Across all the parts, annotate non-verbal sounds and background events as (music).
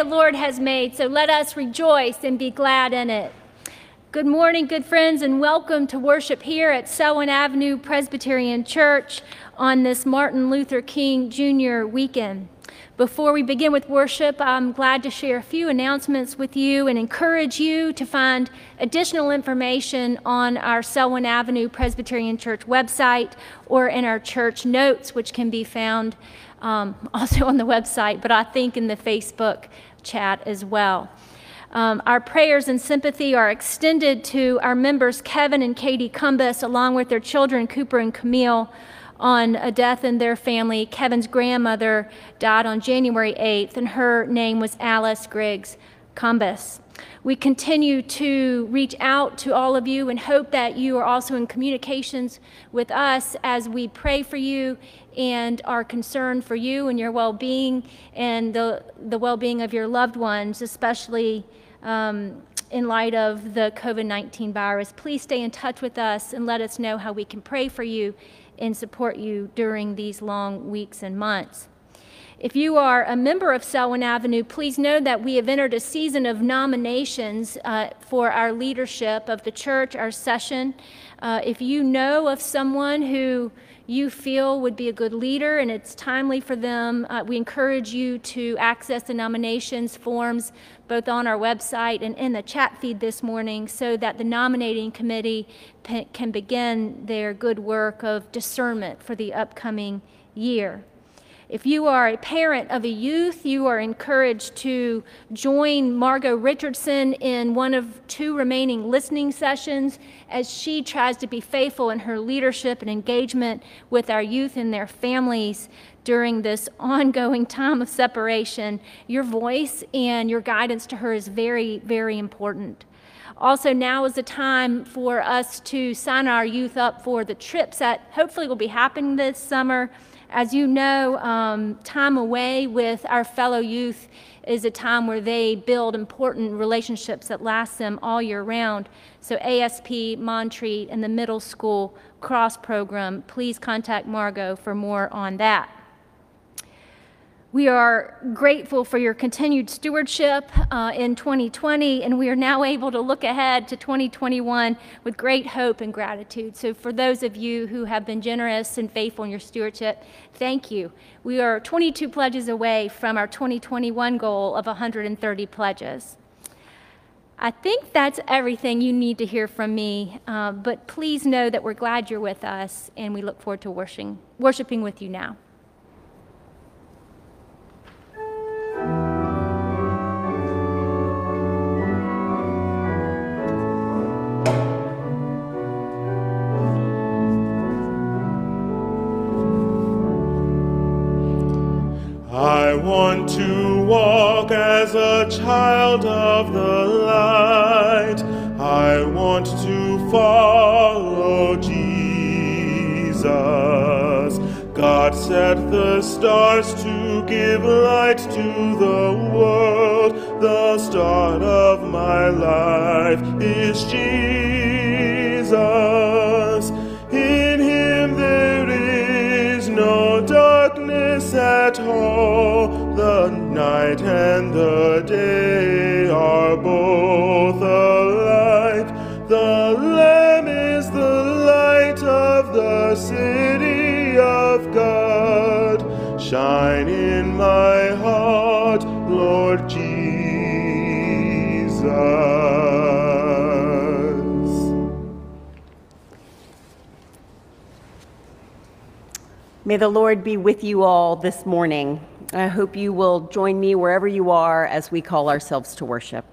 The Lord has made, so let us rejoice and be glad in it. Good morning, good friends, and welcome to worship here at Selwyn Avenue Presbyterian Church on this Martin Luther King Jr. weekend. Before we begin with worship, I'm glad to share a few announcements with you and encourage you to find additional information on our Selwyn Avenue Presbyterian Church website or in our church notes, which can be found um, (laughs) also on the website, but I think in the Facebook chat as well. Um, our prayers and sympathy are extended to our members Kevin and Katie Cumbus, along with their children Cooper and Camille, on a death in their family. Kevin's grandmother died on January 8th, and her name was Alice Griggs Cumbus. We continue to reach out to all of you and hope that you are also in communications with us as we pray for you and our concern for you and your well being and the, the well being of your loved ones, especially um, in light of the COVID 19 virus. Please stay in touch with us and let us know how we can pray for you and support you during these long weeks and months. If you are a member of Selwyn Avenue, please know that we have entered a season of nominations uh, for our leadership of the church, our session. Uh, if you know of someone who you feel would be a good leader and it's timely for them, uh, we encourage you to access the nominations forms both on our website and in the chat feed this morning so that the nominating committee can begin their good work of discernment for the upcoming year. If you are a parent of a youth, you are encouraged to join Margot Richardson in one of two remaining listening sessions as she tries to be faithful in her leadership and engagement with our youth and their families during this ongoing time of separation. Your voice and your guidance to her is very, very important. Also, now is the time for us to sign our youth up for the trips that hopefully will be happening this summer as you know, um, time away with our fellow youth is a time where they build important relationships that last them all year round. So, ASP, Montreat, and the middle school cross program, please contact Margot for more on that. We are grateful for your continued stewardship uh, in 2020, and we are now able to look ahead to 2021 with great hope and gratitude. So, for those of you who have been generous and faithful in your stewardship, thank you. We are 22 pledges away from our 2021 goal of 130 pledges. I think that's everything you need to hear from me, uh, but please know that we're glad you're with us, and we look forward to worshiping, worshiping with you now. I want to walk as a child of the light. I want to follow Jesus. God set the stars to give light to the world. The start of my life is Jesus. All. The night and the day are both alike. The Lamb is the light of the city of God. Shine in my heart, Lord Jesus. May the Lord be with you all this morning. I hope you will join me wherever you are as we call ourselves to worship.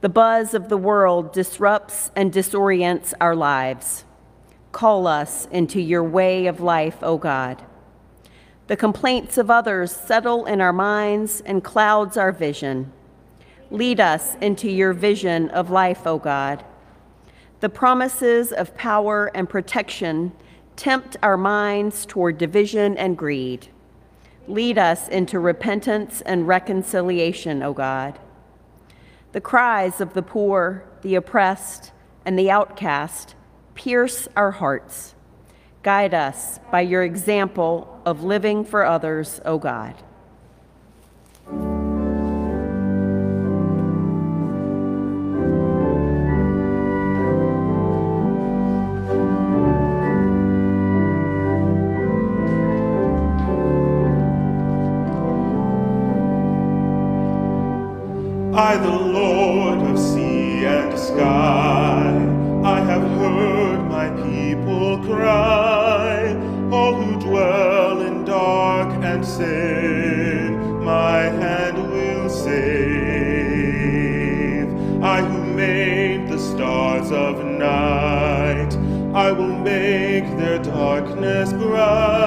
The buzz of the world disrupts and disorients our lives. Call us into your way of life, O God. The complaints of others settle in our minds and clouds our vision. Lead us into your vision of life, O God. The promises of power and protection tempt our minds toward division and greed. Lead us into repentance and reconciliation, O God. The cries of the poor, the oppressed, and the outcast pierce our hearts. Guide us by your example of living for others, O God. I, the Lord of sea and sky, I have heard my people cry, all who dwell in dark and sin, my hand will save. I who made the stars of night, I will make their darkness bright.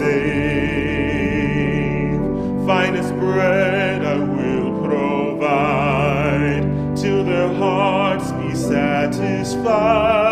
Save. Finest bread I will provide till their hearts be satisfied.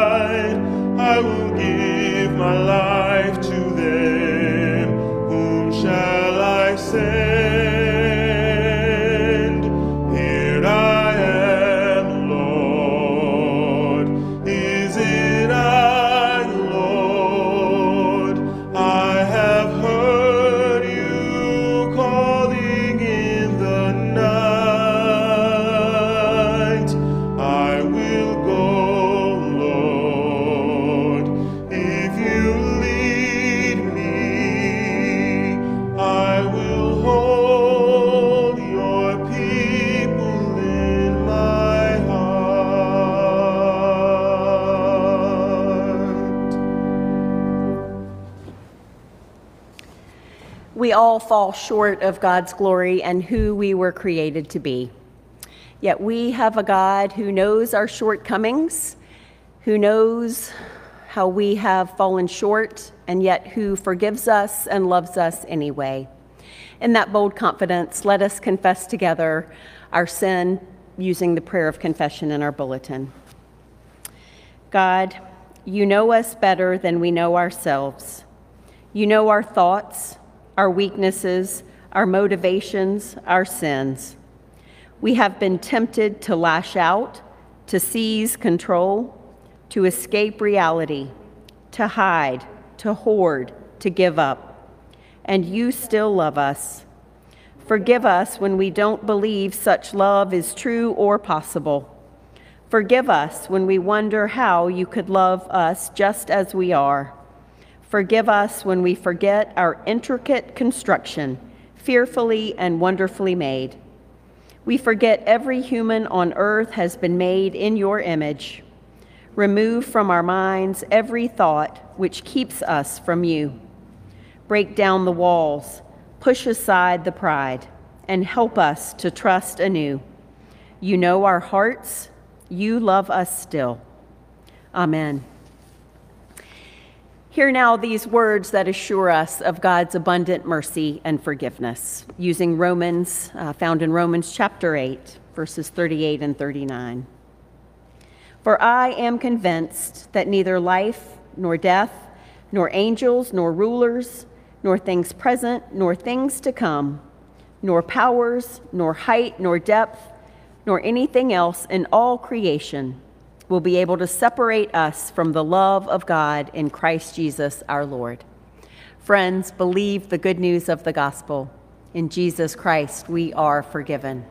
Fall short of God's glory and who we were created to be. Yet we have a God who knows our shortcomings, who knows how we have fallen short, and yet who forgives us and loves us anyway. In that bold confidence, let us confess together our sin using the prayer of confession in our bulletin. God, you know us better than we know ourselves. You know our thoughts, our weaknesses, our motivations, our sins. We have been tempted to lash out, to seize control, to escape reality, to hide, to hoard, to give up. And you still love us. Forgive us when we don't believe such love is true or possible. Forgive us when we wonder how you could love us just as we are. Forgive us when we forget our intricate construction, fearfully and wonderfully made. We forget every human on earth has been made in your image. Remove from our minds every thought which keeps us from you. Break down the walls, push aside the pride, and help us to trust anew. You know our hearts, you love us still. Amen. Hear now these words that assure us of God's abundant mercy and forgiveness, using Romans, uh, found in Romans chapter 8, verses 38 and 39. For I am convinced that neither life, nor death, nor angels, nor rulers, nor things present, nor things to come, nor powers, nor height, nor depth, nor anything else in all creation will be able to separate us from the love of God in Christ Jesus our Lord. Friends, believe the good news of the gospel. In Jesus Christ, we are forgiven.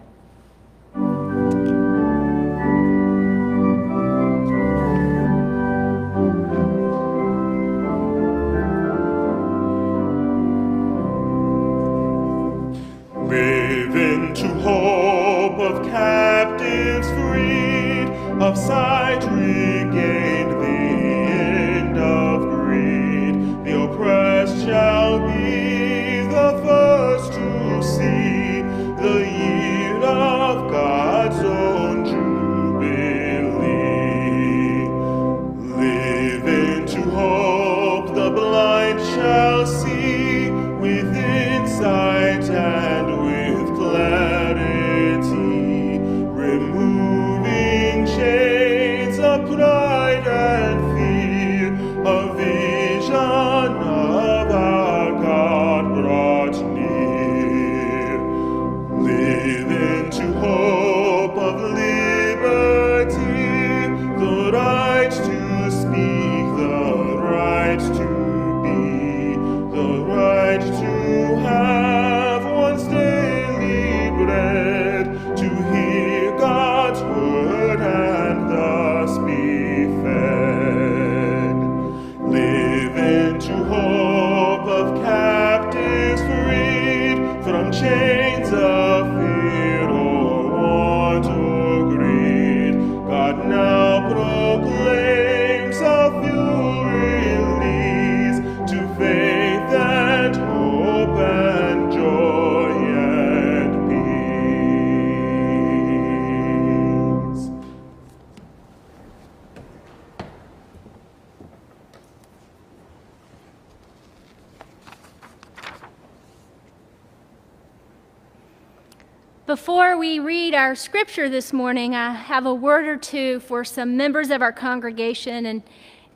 We read our scripture this morning, I have a word or two for some members of our congregation and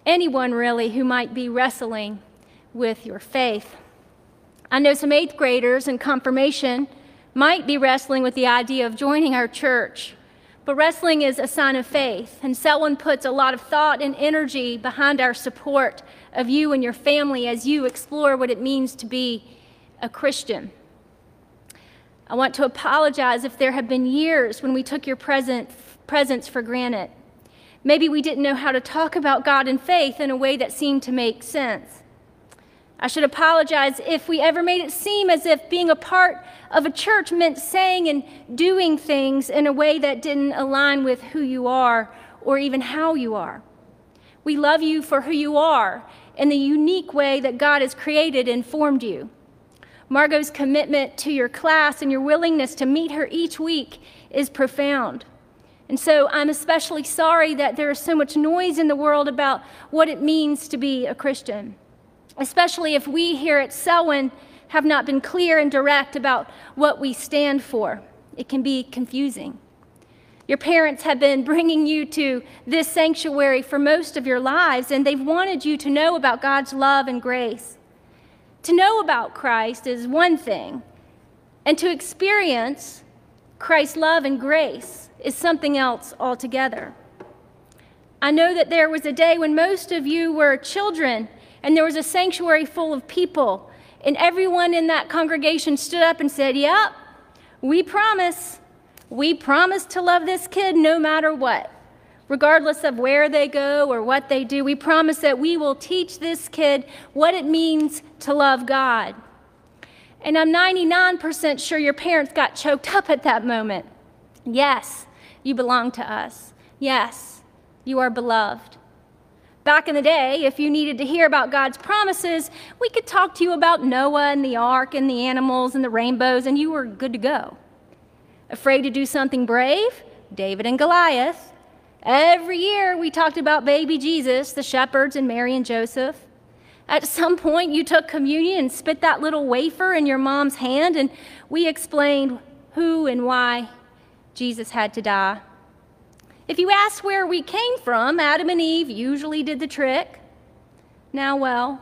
anyone really who might be wrestling with your faith. I know some eighth graders in confirmation might be wrestling with the idea of joining our church, but wrestling is a sign of faith, and Selwyn puts a lot of thought and energy behind our support of you and your family as you explore what it means to be a Christian. I want to apologize if there have been years when we took your presence for granted. Maybe we didn't know how to talk about God and faith in a way that seemed to make sense. I should apologize if we ever made it seem as if being a part of a church meant saying and doing things in a way that didn't align with who you are or even how you are. We love you for who you are in the unique way that God has created and formed you. Margot's commitment to your class and your willingness to meet her each week is profound. And so I'm especially sorry that there is so much noise in the world about what it means to be a Christian, especially if we here at Selwyn have not been clear and direct about what we stand for. It can be confusing. Your parents have been bringing you to this sanctuary for most of your lives, and they've wanted you to know about God's love and grace. To know about Christ is one thing, and to experience Christ's love and grace is something else altogether. I know that there was a day when most of you were children, and there was a sanctuary full of people, and everyone in that congregation stood up and said, Yep, we promise. We promise to love this kid no matter what regardless of where they go or what they do. We promise that we will teach this kid what it means to love God. And I'm 99% sure your parents got choked up at that moment. Yes, you belong to us. Yes, you are beloved. Back in the day, if you needed to hear about God's promises, we could talk to you about Noah and the ark and the animals and the rainbows, and you were good to go. Afraid to do something brave? David and Goliath. Every year we talked about baby Jesus, the shepherds, and Mary and Joseph. At some point, you took communion and spit that little wafer in your mom's hand, and we explained who and why Jesus had to die. If you asked where we came from, Adam and Eve usually did the trick. Now, well,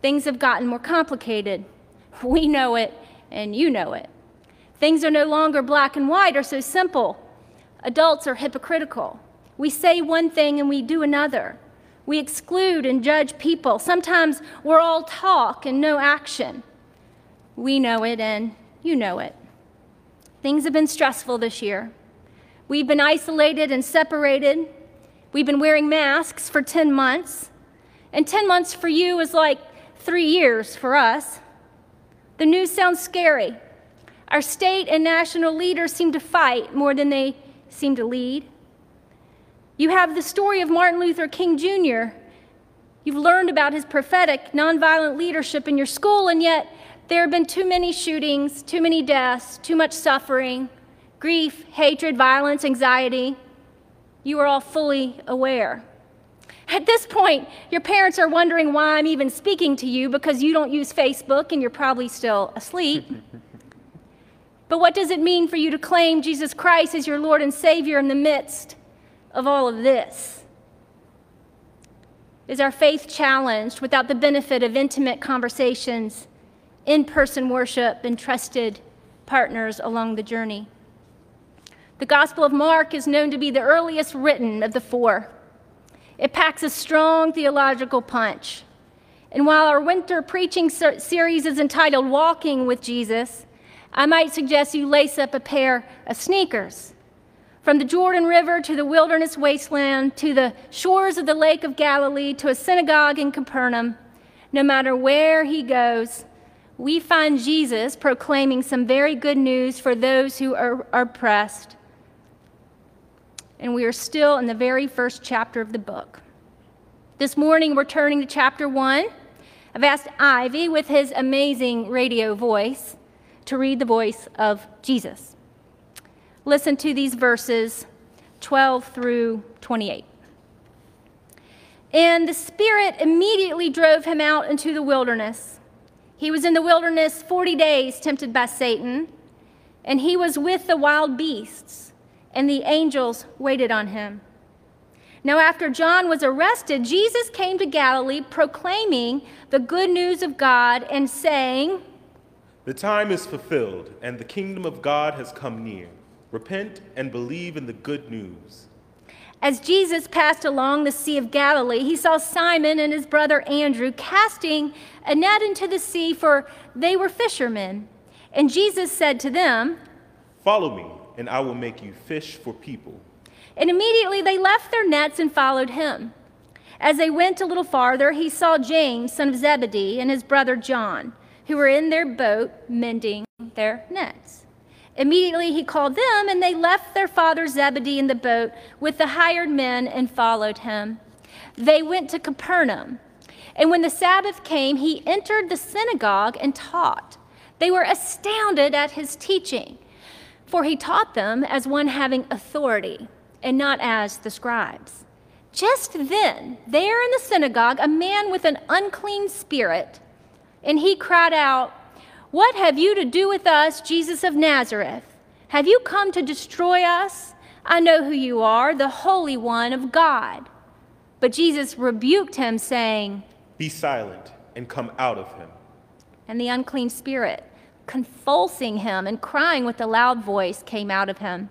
things have gotten more complicated. (laughs) We know it, and you know it. Things are no longer black and white or so simple. Adults are hypocritical. We say one thing and we do another. We exclude and judge people. Sometimes we're all talk and no action. We know it and you know it. Things have been stressful this year. We've been isolated and separated. We've been wearing masks for 10 months. And 10 months for you is like three years for us. The news sounds scary. Our state and national leaders seem to fight more than they seem to lead. You have the story of Martin Luther King Jr. You've learned about his prophetic, nonviolent leadership in your school, and yet there have been too many shootings, too many deaths, too much suffering, grief, hatred, violence, anxiety. You are all fully aware. At this point, your parents are wondering why I'm even speaking to you because you don't use Facebook and you're probably still asleep. (laughs) but what does it mean for you to claim Jesus Christ as your Lord and Savior in the midst of all of this? Is our faith challenged without the benefit of intimate conversations, in person worship, and trusted partners along the journey? The Gospel of Mark is known to be the earliest written of the four. It packs a strong theological punch. And while our winter preaching series is entitled Walking with Jesus, I might suggest you lace up a pair of sneakers. From the Jordan River to the wilderness wasteland to the shores of the Lake of Galilee to a synagogue in Capernaum, no matter where he goes, we find Jesus proclaiming some very good news for those who are oppressed and we are still in the very first chapter of the book. This morning, we're turning to chapter one. I've asked Ivy, with his amazing radio voice, to read the voice of Jesus. Listen to these verses 12 through 28. And the Spirit immediately drove him out into the wilderness. He was in the wilderness 40 days, tempted by Satan, and he was with the wild beasts and the angels waited on him. Now, after John was arrested, Jesus came to Galilee proclaiming the good news of God and saying, The time is fulfilled, and the kingdom of God has come near. Repent and believe in the good news. As Jesus passed along the Sea of Galilee, he saw Simon and his brother Andrew casting a net into the sea, for they were fishermen. And Jesus said to them, Follow me and I will make you fish for people. And immediately they left their nets and followed him. As they went a little farther, he saw James, son of Zebedee, and his brother John, who were in their boat mending their nets. Immediately he called them, and they left their father Zebedee in the boat with the hired men and followed him. They went to Capernaum. And when the Sabbath came, he entered the synagogue and taught. They were astounded at his teaching for he taught them as one having authority and not as the scribes. Just then, there in the synagogue, a man with an unclean spirit, and he cried out, What have you to do with us, Jesus of Nazareth? Have you come to destroy us? I know who you are, the Holy One of God. But Jesus rebuked him, saying, Be silent and come out of him. And the unclean spirit, convulsing him and crying with a loud voice came out of him.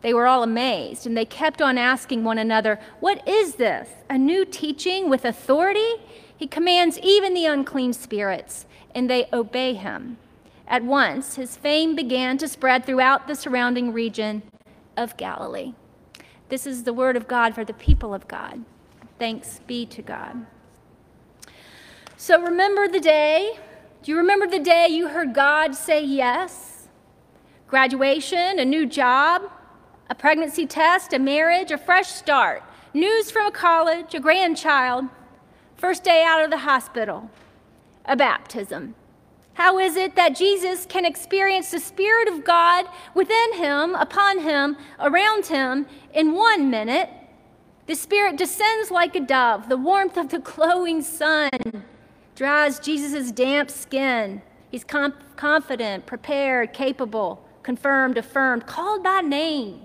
They were all amazed, and they kept on asking one another, What is this? A new teaching with authority? He commands even the unclean spirits, and they obey him. At once, his fame began to spread throughout the surrounding region of Galilee. This is the word of God for the people of God. Thanks be to God. So remember the day do you remember the day you heard God say yes? Graduation, a new job, a pregnancy test, a marriage, a fresh start, news from a college, a grandchild, first day out of the hospital, a baptism. How is it that Jesus can experience the Spirit of God within him, upon him, around him in one minute? The Spirit descends like a dove, the warmth of the (laughs) glowing sun dries Jesus' damp skin. He's confident, prepared, capable, confirmed, affirmed, called by name.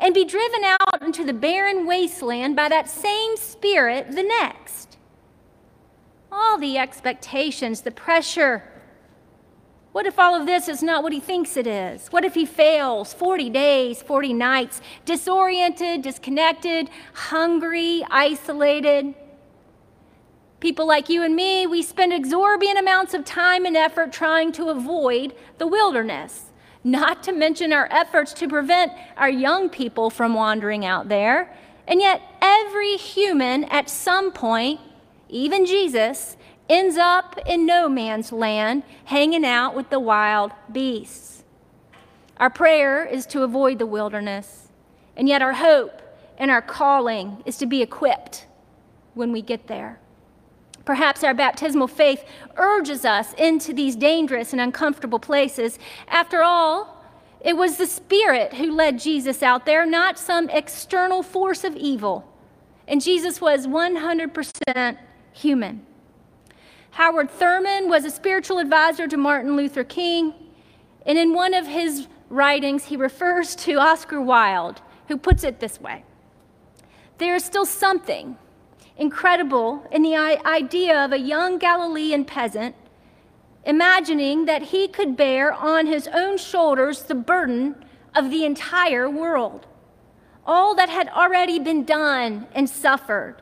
And be driven out into the barren wasteland by that same Spirit the next. All the expectations, the pressure, What if all of this is not what he thinks it is? What if he fails 40 days, 40 nights, disoriented, disconnected, hungry, isolated? People like you and me, we spend exorbitant amounts of time and effort trying to avoid the wilderness, not to mention our efforts to prevent our young people from wandering out there. And yet, every human at some point, even Jesus, ends up in no man's land, hanging out with the wild beasts. Our prayer is to avoid the wilderness, and yet our hope and our calling is to be equipped when we get there. Perhaps our baptismal faith urges us into these dangerous and uncomfortable places. After all, it was the Spirit who led Jesus out there, not some external force of evil. And Jesus was 100% human. Howard Thurman was a spiritual advisor to Martin Luther King, and in one of his writings, he refers to Oscar Wilde, who puts it this way There is still something incredible in the idea of a young Galilean peasant imagining that he could bear on his own shoulders the burden of the entire world. All that had already been done and suffered,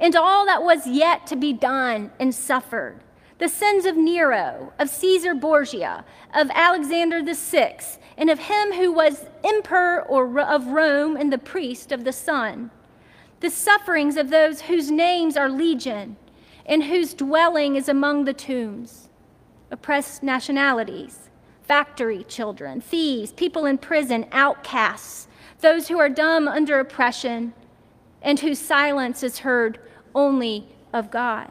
and all that was yet to be done and suffered. The sins of Nero, of Caesar Borgia, of Alexander VI, and of him who was emperor of Rome and the priest of the sun. The sufferings of those whose names are legion and whose dwelling is among the tombs. Oppressed nationalities, factory children, thieves, people in prison, outcasts, those who are dumb under oppression, and whose silence is heard only of God.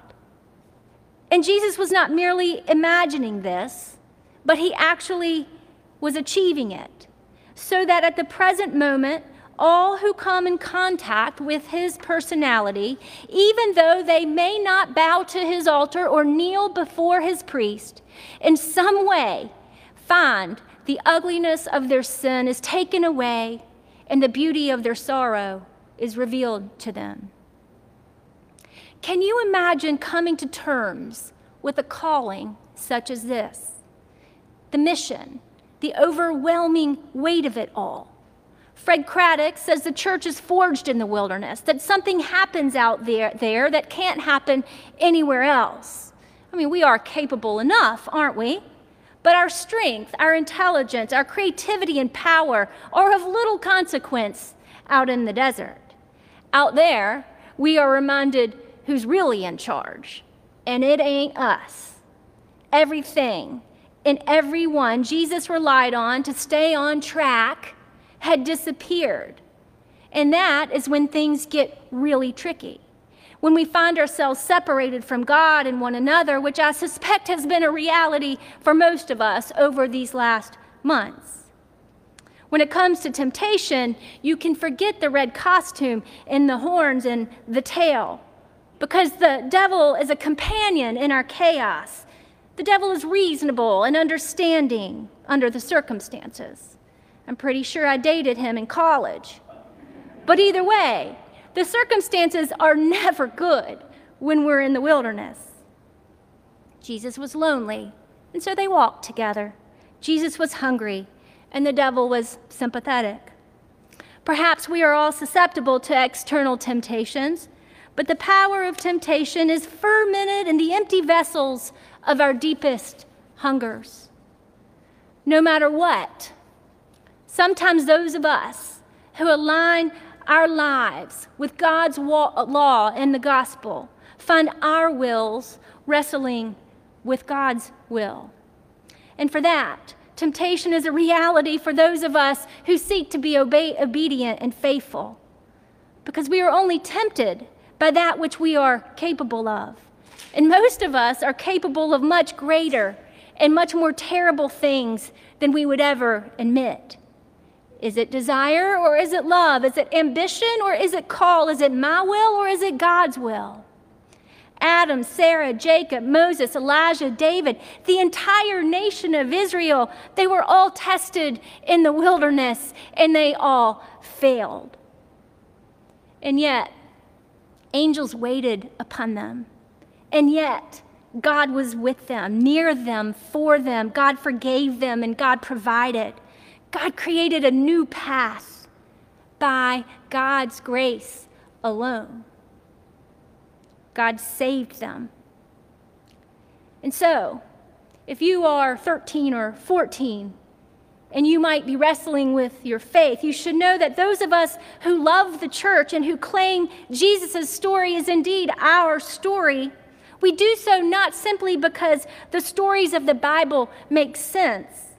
And Jesus was not merely imagining this, but he actually was achieving it. So that at the present moment, all who come in contact with his personality, even though they may not bow to his altar or kneel before his priest, in some way find the ugliness of their sin is taken away and the beauty of their sorrow is revealed to them. Can you imagine coming to terms with a calling such as this? The mission, the overwhelming weight of it all. Fred Craddock says the church is forged in the wilderness, that something happens out there, there that can't happen anywhere else. I mean, we are capable enough, aren't we? But our strength, our intelligence, our creativity, and power are of little consequence out in the desert. Out there, we are reminded who's really in charge, and it ain't us. Everything and everyone Jesus relied on to stay on track had disappeared. And that is when things get really tricky. When we find ourselves separated from God and one another, which I suspect has been a reality for most of us over these last months. When it comes to temptation, you can forget the red costume and the horns and the tail because the devil is a companion in our chaos. The devil is reasonable and understanding under the circumstances. I'm pretty sure I dated him in college. But either way, the circumstances are never good when we're in the wilderness. Jesus was lonely, and so they walked together. Jesus was hungry, and the devil was sympathetic. Perhaps we are all susceptible to external temptations but the power of temptation is fermented in the empty vessels of our deepest hungers. No matter what, sometimes those of us who align our lives with God's law and the gospel find our wills wrestling with God's will. And for that, temptation is a reality for those of us who seek to be obey, obedient and faithful. Because we are only tempted by that which we are capable of. And most of us are capable of much greater and much more terrible things than we would ever admit. Is it desire or is it love? Is it ambition or is it call? Is it my will or is it God's will? Adam, Sarah, Jacob, Moses, Elijah, David, the entire nation of Israel, they were all tested in the wilderness and they all failed. And yet, Angels waited upon them. And yet, God was with them, near them, for them. God forgave them, and God provided. God created a new path by God's grace alone. God saved them. And so, if you are 13 or 14 and you might be wrestling with your faith, you should know that those of us who love the church and who claim Jesus' story is indeed our story, we do so not simply because the stories of the Bible make sense,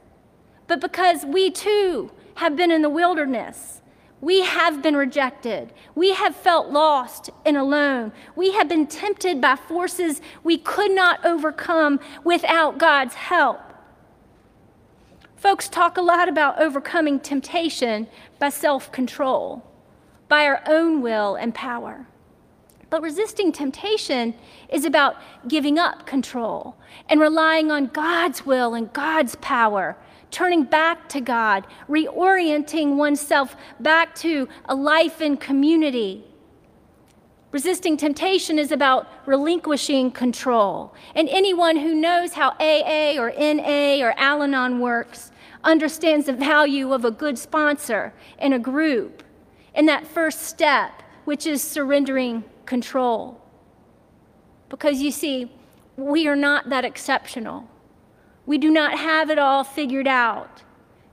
but because we too have been in the wilderness we have been rejected. We have felt lost and alone. We have been tempted by forces we could not overcome without God's help. Folks talk a lot about overcoming temptation by self control, by our own will and power. But resisting temptation is about giving up control and relying on God's will and God's power turning back to God, reorienting oneself back to a life in community. Resisting temptation is about relinquishing control. And anyone who knows how AA or NA or Al Anon works understands the value of a good sponsor and a group in that first step, which is surrendering control. Because you see, we are not that exceptional. We do not have it all figured out.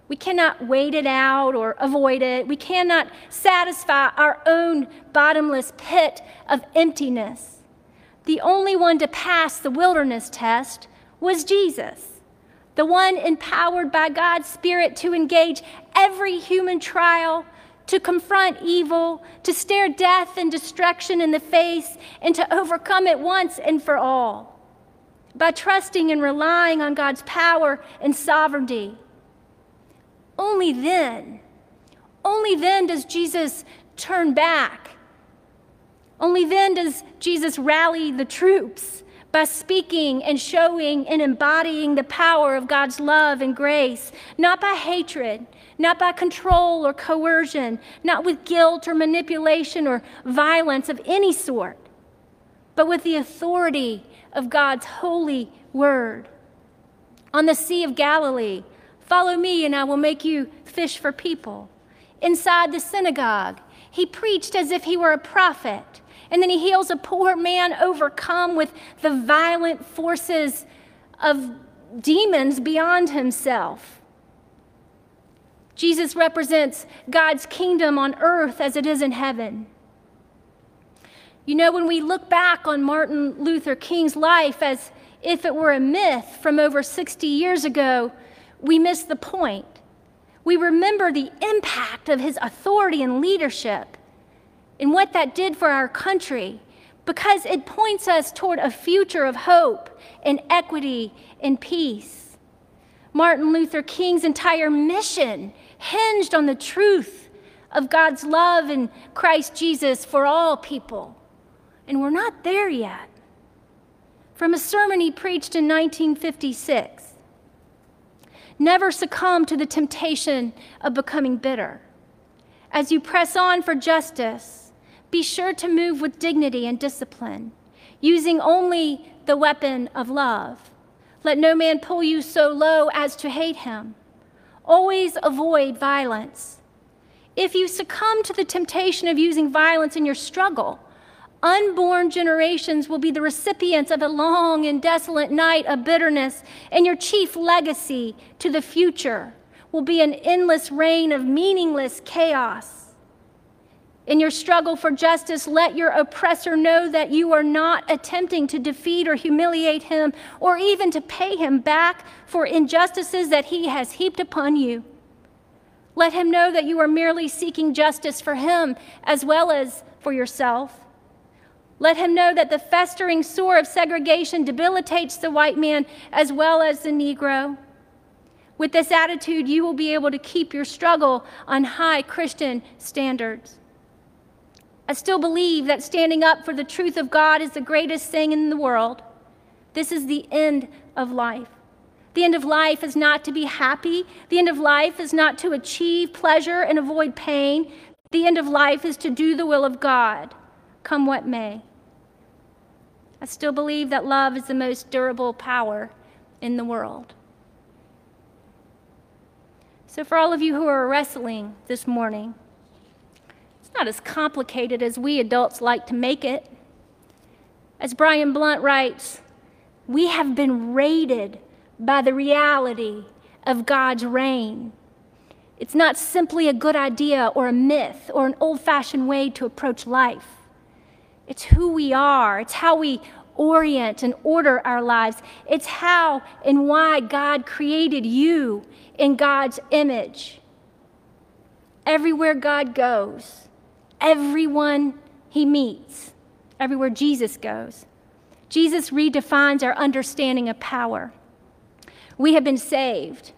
We cannot wait it out or avoid it. We cannot satisfy our own bottomless pit of emptiness. The only one to pass the wilderness test was Jesus, the one empowered by God's Spirit to engage every human trial, to confront evil, to stare death and destruction in the face, and to overcome it once and for all by trusting and relying on God's power and sovereignty. Only then, only then does Jesus turn back. Only then does Jesus rally the troops by speaking and showing and embodying the power of God's love and grace, not by hatred, not by control or coercion, not with guilt or manipulation or violence of any sort, but with the authority of God's holy word. On the Sea of Galilee, follow me and I will make you fish for people. Inside the synagogue, he preached as if he were a prophet. And then he heals a poor man overcome with the violent forces of demons beyond himself. Jesus represents God's kingdom on earth as it is in heaven. You know, when we look back on Martin Luther King's life as if it were a myth from over 60 years ago, we miss the point. We remember the impact of his authority and leadership and what that did for our country because it points us toward a future of hope and equity and peace. Martin Luther King's entire mission hinged on the truth of God's love in Christ Jesus for all people and we're not there yet. From a sermon he preached in 1956 Never succumb to the temptation of becoming bitter. As you press on for justice, be sure to move with dignity and discipline, using only the weapon of love. Let no man pull you so low as to hate him. Always avoid violence. If you succumb to the temptation of using violence in your struggle, Unborn generations will be the recipients of a long and desolate night of bitterness, and your chief legacy to the future will be an endless reign of meaningless chaos. In your struggle for justice, let your oppressor know that you are not attempting to defeat or humiliate him or even to pay him back for injustices that he has heaped upon you. Let him know that you are merely seeking justice for him as well as for yourself. Let him know that the festering sore of segregation debilitates the white man as well as the Negro. With this attitude, you will be able to keep your struggle on high Christian standards. I still believe that standing up for the truth of God is the greatest thing in the world. This is the end of life. The end of life is not to be happy. The end of life is not to achieve pleasure and avoid pain. The end of life is to do the will of God, come what may. I still believe that love is the most durable power in the world. So, for all of you who are wrestling this morning, not as complicated as we adults like to make it. As Brian Blount writes, we have been raided by the reality of God's reign. It's not simply a good idea or a myth or an old fashioned way to approach life. It's who we are, it's how we orient and order our lives. It's how and why God created you in God's image. Everywhere God goes, everyone he meets, everywhere Jesus goes, Jesus redefines our understanding of power. We have been saved,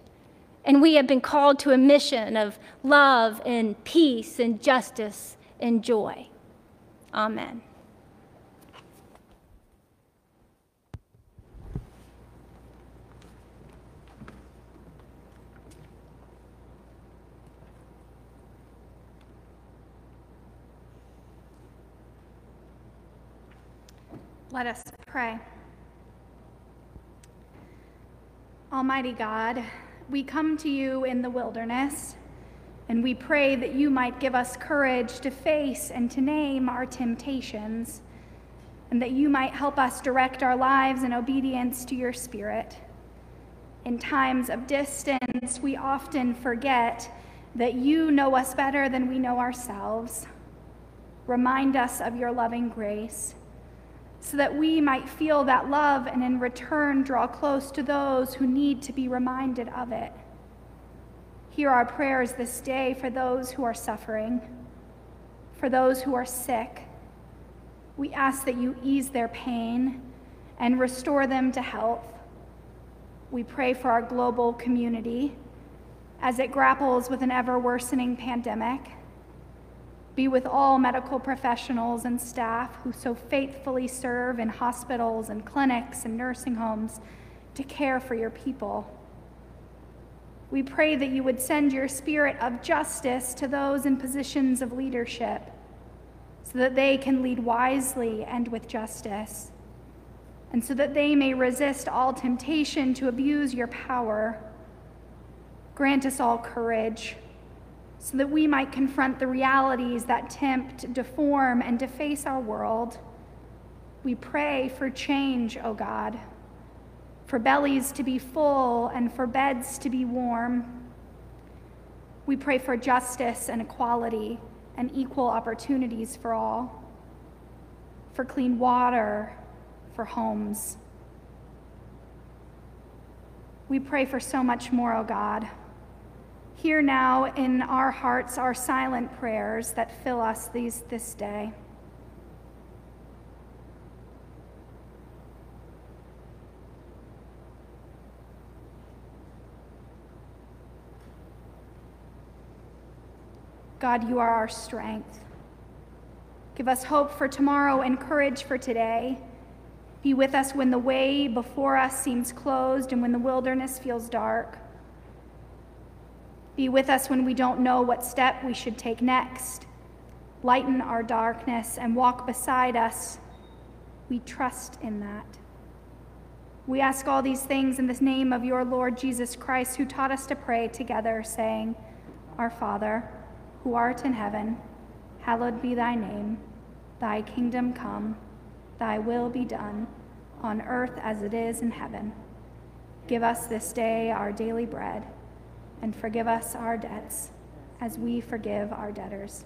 and we have been called to a mission of love and peace and justice and joy. Amen. Let us pray. Almighty God, we come to you in the wilderness, and we pray that you might give us courage to face and to name our temptations, and that you might help us direct our lives in obedience to your Spirit. In times of distance, we often forget that you know us better than we know ourselves. Remind us of your loving grace so that we might feel that love and in return draw close to those who need to be reminded of it. Hear our prayers this day for those who are suffering, for those who are sick. We ask that you ease their pain and restore them to health. We pray for our global community as it grapples with an ever worsening pandemic. Be with all medical professionals and staff who so faithfully serve in hospitals and clinics and nursing homes to care for your people. We pray that you would send your spirit of justice to those in positions of leadership so that they can lead wisely and with justice, and so that they may resist all temptation to abuse your power. Grant us all courage so that we might confront the realities that tempt, deform, and deface our world. We pray for change, O God, for bellies to be full and for beds to be warm. We pray for justice and equality and equal opportunities for all, for clean water, for homes. We pray for so much more, O God. Hear now in our hearts our silent prayers that fill us these, this day. God, you are our strength. Give us hope for tomorrow and courage for today. Be with us when the way before us seems closed and when the wilderness feels dark. Be with us when we don't know what step we should take next. Lighten our darkness and walk beside us. We trust in that. We ask all these things in the name of your Lord Jesus Christ, who taught us to pray together, saying, Our Father, who art in heaven, hallowed be thy name. Thy kingdom come, thy will be done, on earth as it is in heaven. Give us this day our daily bread and forgive us our debts as we forgive our debtors.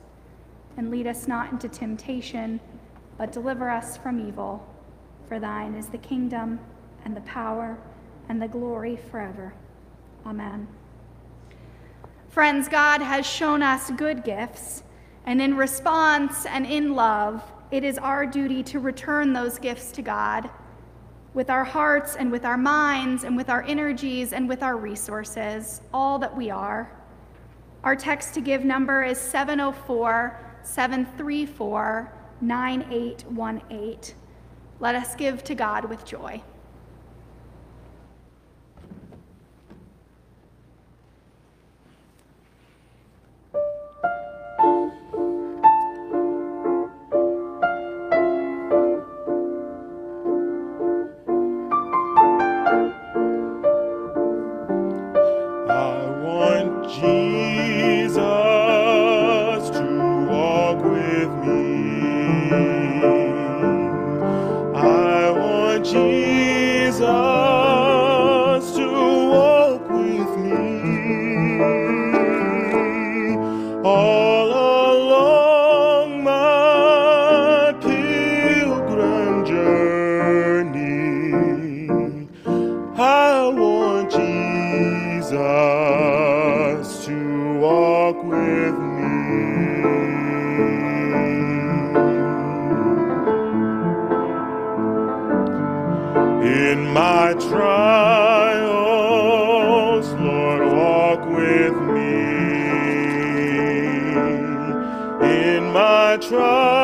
And lead us not into temptation, but deliver us from evil. For thine is the kingdom, and the power, and the glory forever. Amen. Friends, God has shown us good gifts, and in response and in love, it is our duty to return those gifts to God with our hearts and with our minds and with our energies and with our resources, all that we are. Our text to give number is 704 734 9818. Let us give to God with joy. I want Jesus to walk with me. In my trials, Lord, walk with me. In my trials,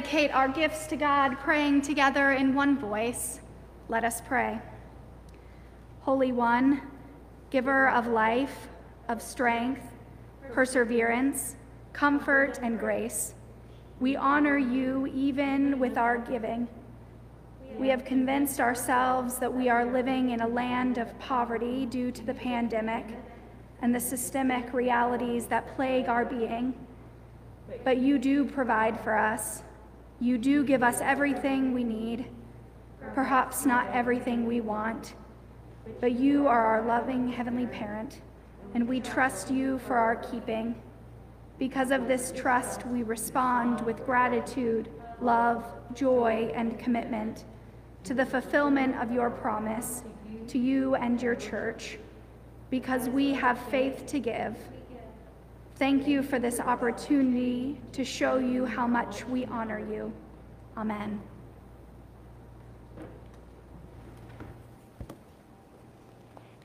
dedicate our gifts to God, praying together in one voice. Let us pray. Holy One, giver of life, of strength, perseverance, comfort, and grace, we honor you even with our giving. We have convinced ourselves that we are living in a land of poverty due to the pandemic and the systemic realities that plague our being. But you do provide for us. You do give us everything we need. Perhaps not everything we want, but you are our loving Heavenly Parent, and we trust you for our keeping. Because of this trust, we respond with gratitude, love, joy, and commitment to the fulfillment of your promise to you and your church, because we have faith to give. Thank you for this opportunity to show you how much we honor you. Amen.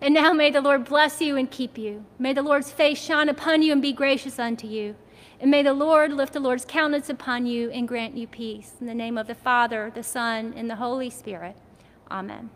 And now may the Lord bless you and keep you. May the Lord's face shine upon you and be gracious unto you. And may the Lord lift the Lord's countenance upon you and grant you peace. In the name of the Father, the Son, and the Holy Spirit. Amen.